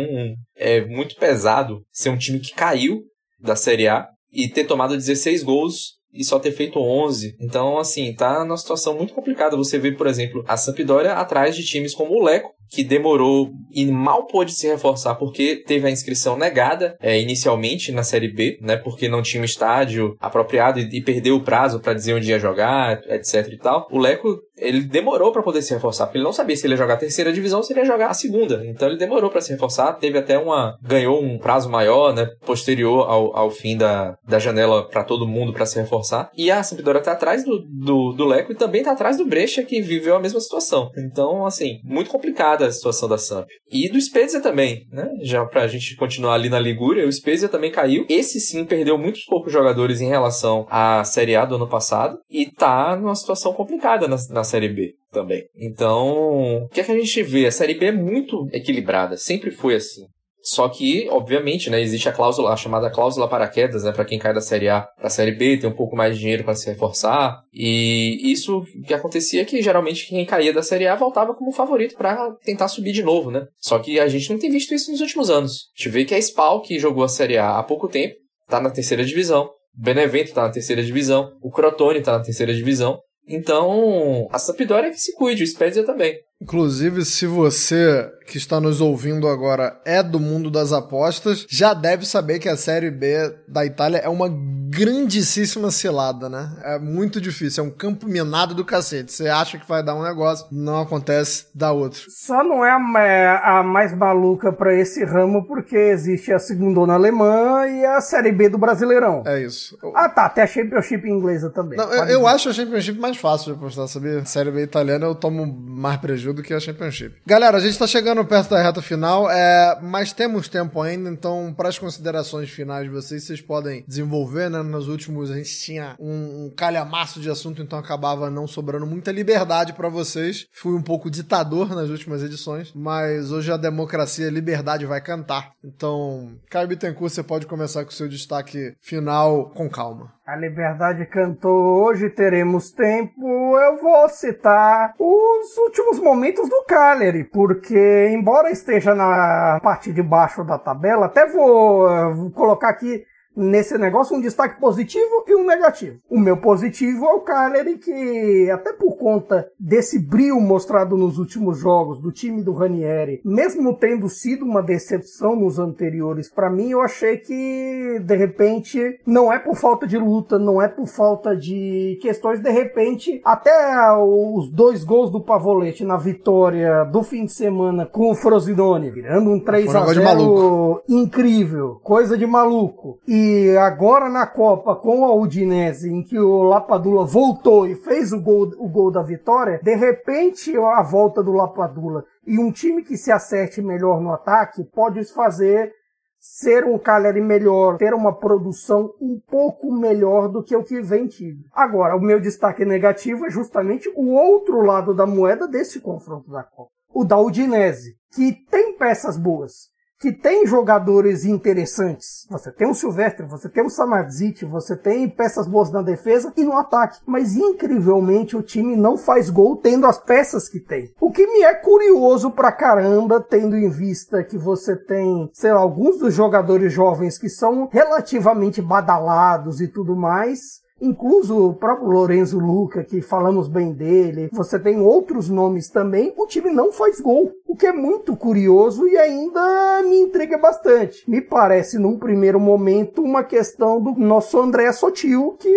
é muito pesado ser um time que caiu da Série A e ter tomado 16 gols e só ter feito 11. Então, assim, tá numa situação muito complicada. Você vê, por exemplo, a Sampdoria atrás de times como o Leco, que demorou e mal pôde se reforçar porque teve a inscrição negada é, inicialmente na Série B, né? Porque não tinha um estádio apropriado e, e perdeu o prazo para dizer onde ia jogar, etc e tal. O Leco ele demorou para poder se reforçar, porque ele não sabia se ele ia jogar a terceira divisão ou se ele ia jogar a segunda. Então ele demorou para se reforçar, teve até uma ganhou um prazo maior, né, posterior ao, ao fim da, da janela para todo mundo para se reforçar. E a Sampdoria tá atrás do, do, do Leco e também tá atrás do Brecha que viveu a mesma situação. Então, assim, muito complicada a situação da Samp. E do Spezia também, né? Já pra gente continuar ali na Ligúria, o Spezia também caiu. Esse sim perdeu muitos poucos jogadores em relação à Série A do ano passado e tá numa situação complicada na, na Série B também. Então, o que é que a gente vê? A Série B é muito equilibrada, sempre foi assim. Só que, obviamente, né, existe a cláusula, a chamada cláusula paraquedas, né, para quem cai da Série A para a Série B, tem um pouco mais de dinheiro para se reforçar. E isso que acontecia é que geralmente quem caía da Série A voltava como favorito para tentar subir de novo, né? Só que a gente não tem visto isso nos últimos anos. A gente vê que a Spal, que jogou a Série A há pouco tempo, tá na terceira divisão. O Benevento tá na terceira divisão. O Crotone tá na terceira divisão. Então, a Sampdoria é que se cuide, o Spezia também. Inclusive, se você que está nos ouvindo agora é do mundo das apostas, já deve saber que a Série B da Itália é uma grandíssima cilada, né? É muito difícil, é um campo minado do cacete. Você acha que vai dar um negócio, não acontece, dá outro. Só não é a, a mais maluca para esse ramo porque existe a segunda alemã e a Série B do Brasileirão. É isso. Ah, tá, até a Championship inglesa também. Não, eu, eu acho a Championship mais fácil de apostar, sabia? Série B italiana eu tomo mais prejuízo do que a Championship. Galera, a gente tá chegando chegando perto da reta final, é, mas temos tempo ainda, então para as considerações finais de vocês, vocês podem desenvolver, né? Nos últimos a gente tinha um, um calhamaço de assunto, então acabava não sobrando muita liberdade para vocês. Fui um pouco ditador nas últimas edições, mas hoje a democracia e a liberdade vai cantar. Então, Caio Bittencourt, você pode começar com o seu destaque final com calma. A Liberdade cantou Hoje Teremos Tempo. Eu vou citar os últimos momentos do Cagliari, porque, embora esteja na parte de baixo da tabela, até vou, vou colocar aqui nesse negócio um destaque positivo e um negativo. O meu positivo é o Cagliari que até por conta desse brilho mostrado nos últimos jogos do time do Ranieri, mesmo tendo sido uma decepção nos anteriores para mim, eu achei que de repente não é por falta de luta, não é por falta de questões, de repente até os dois gols do Pavolete na vitória do fim de semana com o Frosinone, virando um 3 a 0 incrível, coisa de maluco. E agora na Copa com a Udinese, em que o Lapadula voltou e fez o gol, o gol da vitória, de repente a volta do Lapadula e um time que se acerte melhor no ataque pode fazer ser um Cagliari melhor, ter uma produção um pouco melhor do que o que vem tido. Agora, o meu destaque negativo é justamente o outro lado da moeda desse confronto da Copa. O da Udinese, que tem peças boas, que tem jogadores interessantes. Você tem o Silvestre, você tem o Samardzic, você tem peças boas na defesa e no ataque. Mas incrivelmente o time não faz gol tendo as peças que tem. O que me é curioso pra caramba, tendo em vista que você tem, sei lá, alguns dos jogadores jovens que são relativamente badalados e tudo mais. Incluso o próprio Lorenzo Luca, que falamos bem dele, você tem outros nomes também, o time não faz gol. O que é muito curioso e ainda me intriga bastante. Me parece, num primeiro momento, uma questão do nosso André Sotil, que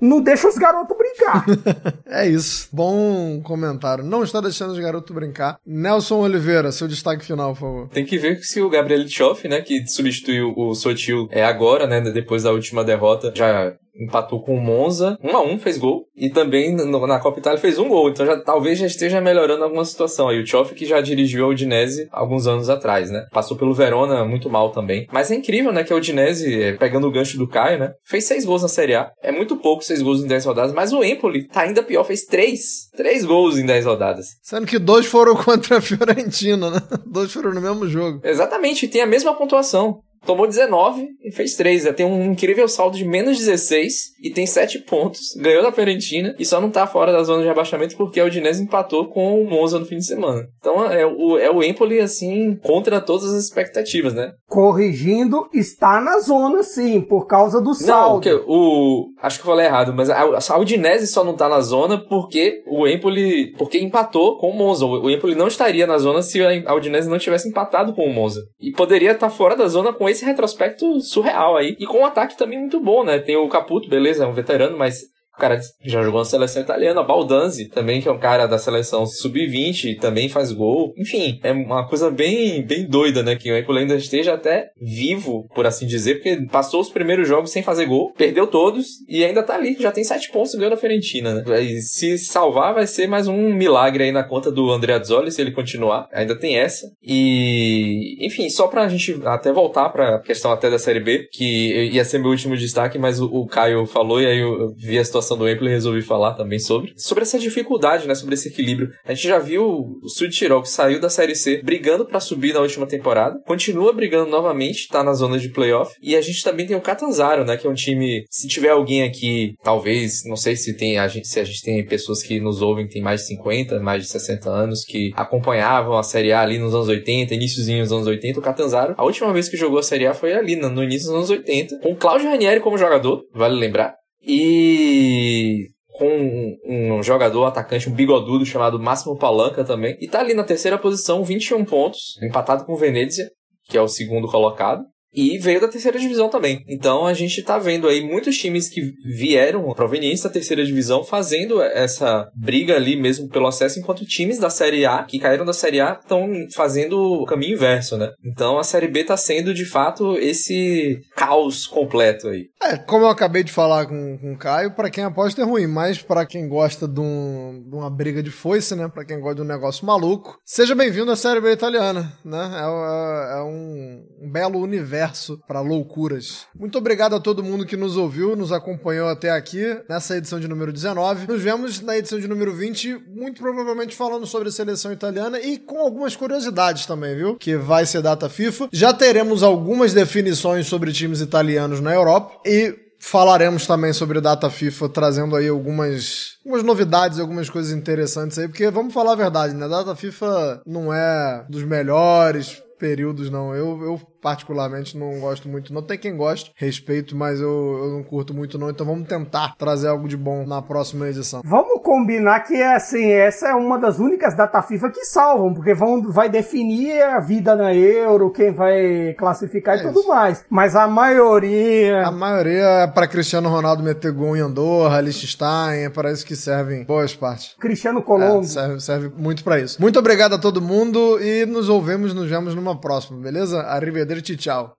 não deixa os garotos brincar. é isso. Bom comentário. Não está deixando os garotos brincar. Nelson Oliveira, seu destaque final, por favor. Tem que ver se o Gabriel Tchoff, né, que substituiu o Sotil é agora, né, depois da última derrota, já empatou com o Monza, 1 a 1 fez gol, e também no, na Copa Itália fez um gol, então já, talvez já esteja melhorando alguma situação aí. O Tchoff que já dirigiu a Udinese alguns anos atrás, né? Passou pelo Verona muito mal também. Mas é incrível, né, que a Udinese, é, pegando o gancho do Caio, né, fez seis gols na Série A. É muito pouco seis gols em dez rodadas, mas o Empoli tá ainda pior, fez três. Três gols em dez rodadas. Sendo que dois foram contra a Fiorentina, né? Dois foram no mesmo jogo. Exatamente, tem a mesma pontuação. Tomou 19 e fez 3. Tem um incrível saldo de menos 16 e tem 7 pontos. Ganhou da Fiorentina e só não tá fora da zona de rebaixamento porque a Udinese empatou com o Monza no fim de semana. Então é o, é o Empoli, assim, contra todas as expectativas, né? Corrigindo, está na zona sim, por causa do saldo. Não, o, acho que eu falei errado, mas a, a Udinese só não tá na zona porque o Empoli, porque empatou com o Monza. O Empoli não estaria na zona se a Udinese não tivesse empatado com o Monza. E poderia estar tá fora da zona com esse esse retrospecto surreal aí. E com um ataque também muito bom, né? Tem o Caputo, beleza, é um veterano, mas o cara já jogou na seleção italiana, Baldanzi também, que é um cara da seleção sub-20, também faz gol. Enfim, é uma coisa bem, bem doida, né? Que o Empoli ainda esteja até vivo, por assim dizer, porque passou os primeiros jogos sem fazer gol, perdeu todos e ainda tá ali, já tem sete pontos e ganhou na Fiorentina, né? E se salvar, vai ser mais um milagre aí na conta do André Azzoli, se ele continuar. Ainda tem essa. E, enfim, só pra gente até voltar pra questão até da Série B, que ia ser meu último destaque, mas o, o Caio falou e aí eu vi a situação situação do Empoli resolvi falar também sobre. Sobre essa dificuldade, né? Sobre esse equilíbrio. A gente já viu o Sud Tirol, que saiu da Série C, brigando para subir na última temporada. Continua brigando novamente, tá na zona de playoff. E a gente também tem o Catanzaro, né? Que é um time. Se tiver alguém aqui, talvez, não sei se tem a gente, se a gente tem pessoas que nos ouvem que tem mais de 50, mais de 60 anos, que acompanhavam a Série A ali nos anos 80, iníciozinho dos anos 80. O Catanzaro, a última vez que jogou a Série A foi ali, no início dos anos 80, com Claudio Ranieri como jogador, vale lembrar. E com um, jogador atacante, um bigodudo chamado Máximo Palanca também. E tá ali na terceira posição, 21 pontos, empatado com o Venezia, que é o segundo colocado. E veio da terceira divisão também. Então a gente tá vendo aí muitos times que vieram provenientes da terceira divisão fazendo essa briga ali mesmo pelo acesso, enquanto times da Série A, que caíram da Série A, estão fazendo o caminho inverso, né? Então a Série B tá sendo de fato esse caos completo aí. É, como eu acabei de falar com, com o Caio, para quem aposta é ruim, mas para quem gosta de, um, de, uma briga de foice, né? Para quem gosta de um negócio maluco, seja bem-vindo à Série B italiana, né? É, é, é um, um belo universo universo para loucuras. Muito obrigado a todo mundo que nos ouviu, nos acompanhou até aqui nessa edição de número 19. Nos vemos na edição de número 20, muito provavelmente falando sobre a seleção italiana e com algumas curiosidades também, viu? Que vai ser data FIFA. Já teremos algumas definições sobre times italianos na Europa e falaremos também sobre data FIFA, trazendo aí algumas, algumas novidades, algumas coisas interessantes aí, porque vamos falar a verdade, né? Data FIFA não é dos melhores períodos, não. Eu, eu particularmente não gosto muito. Não tem quem goste, respeito, mas eu, eu não curto muito não. Então vamos tentar trazer algo de bom na próxima edição. Vamos combinar que assim, essa é uma das únicas data FIFA que salvam, porque vão, vai definir a vida na Euro, quem vai classificar é e tudo isso. mais. Mas a maioria. A maioria é para Cristiano Ronaldo meter gol em Andorra, Liechtenstein, é para isso que servem boas partes. Cristiano Colombo. É, serve, serve muito para isso. Muito obrigado a todo mundo e nos ouvemos, nos vemos numa próxima, beleza? Arrivederci, tchau.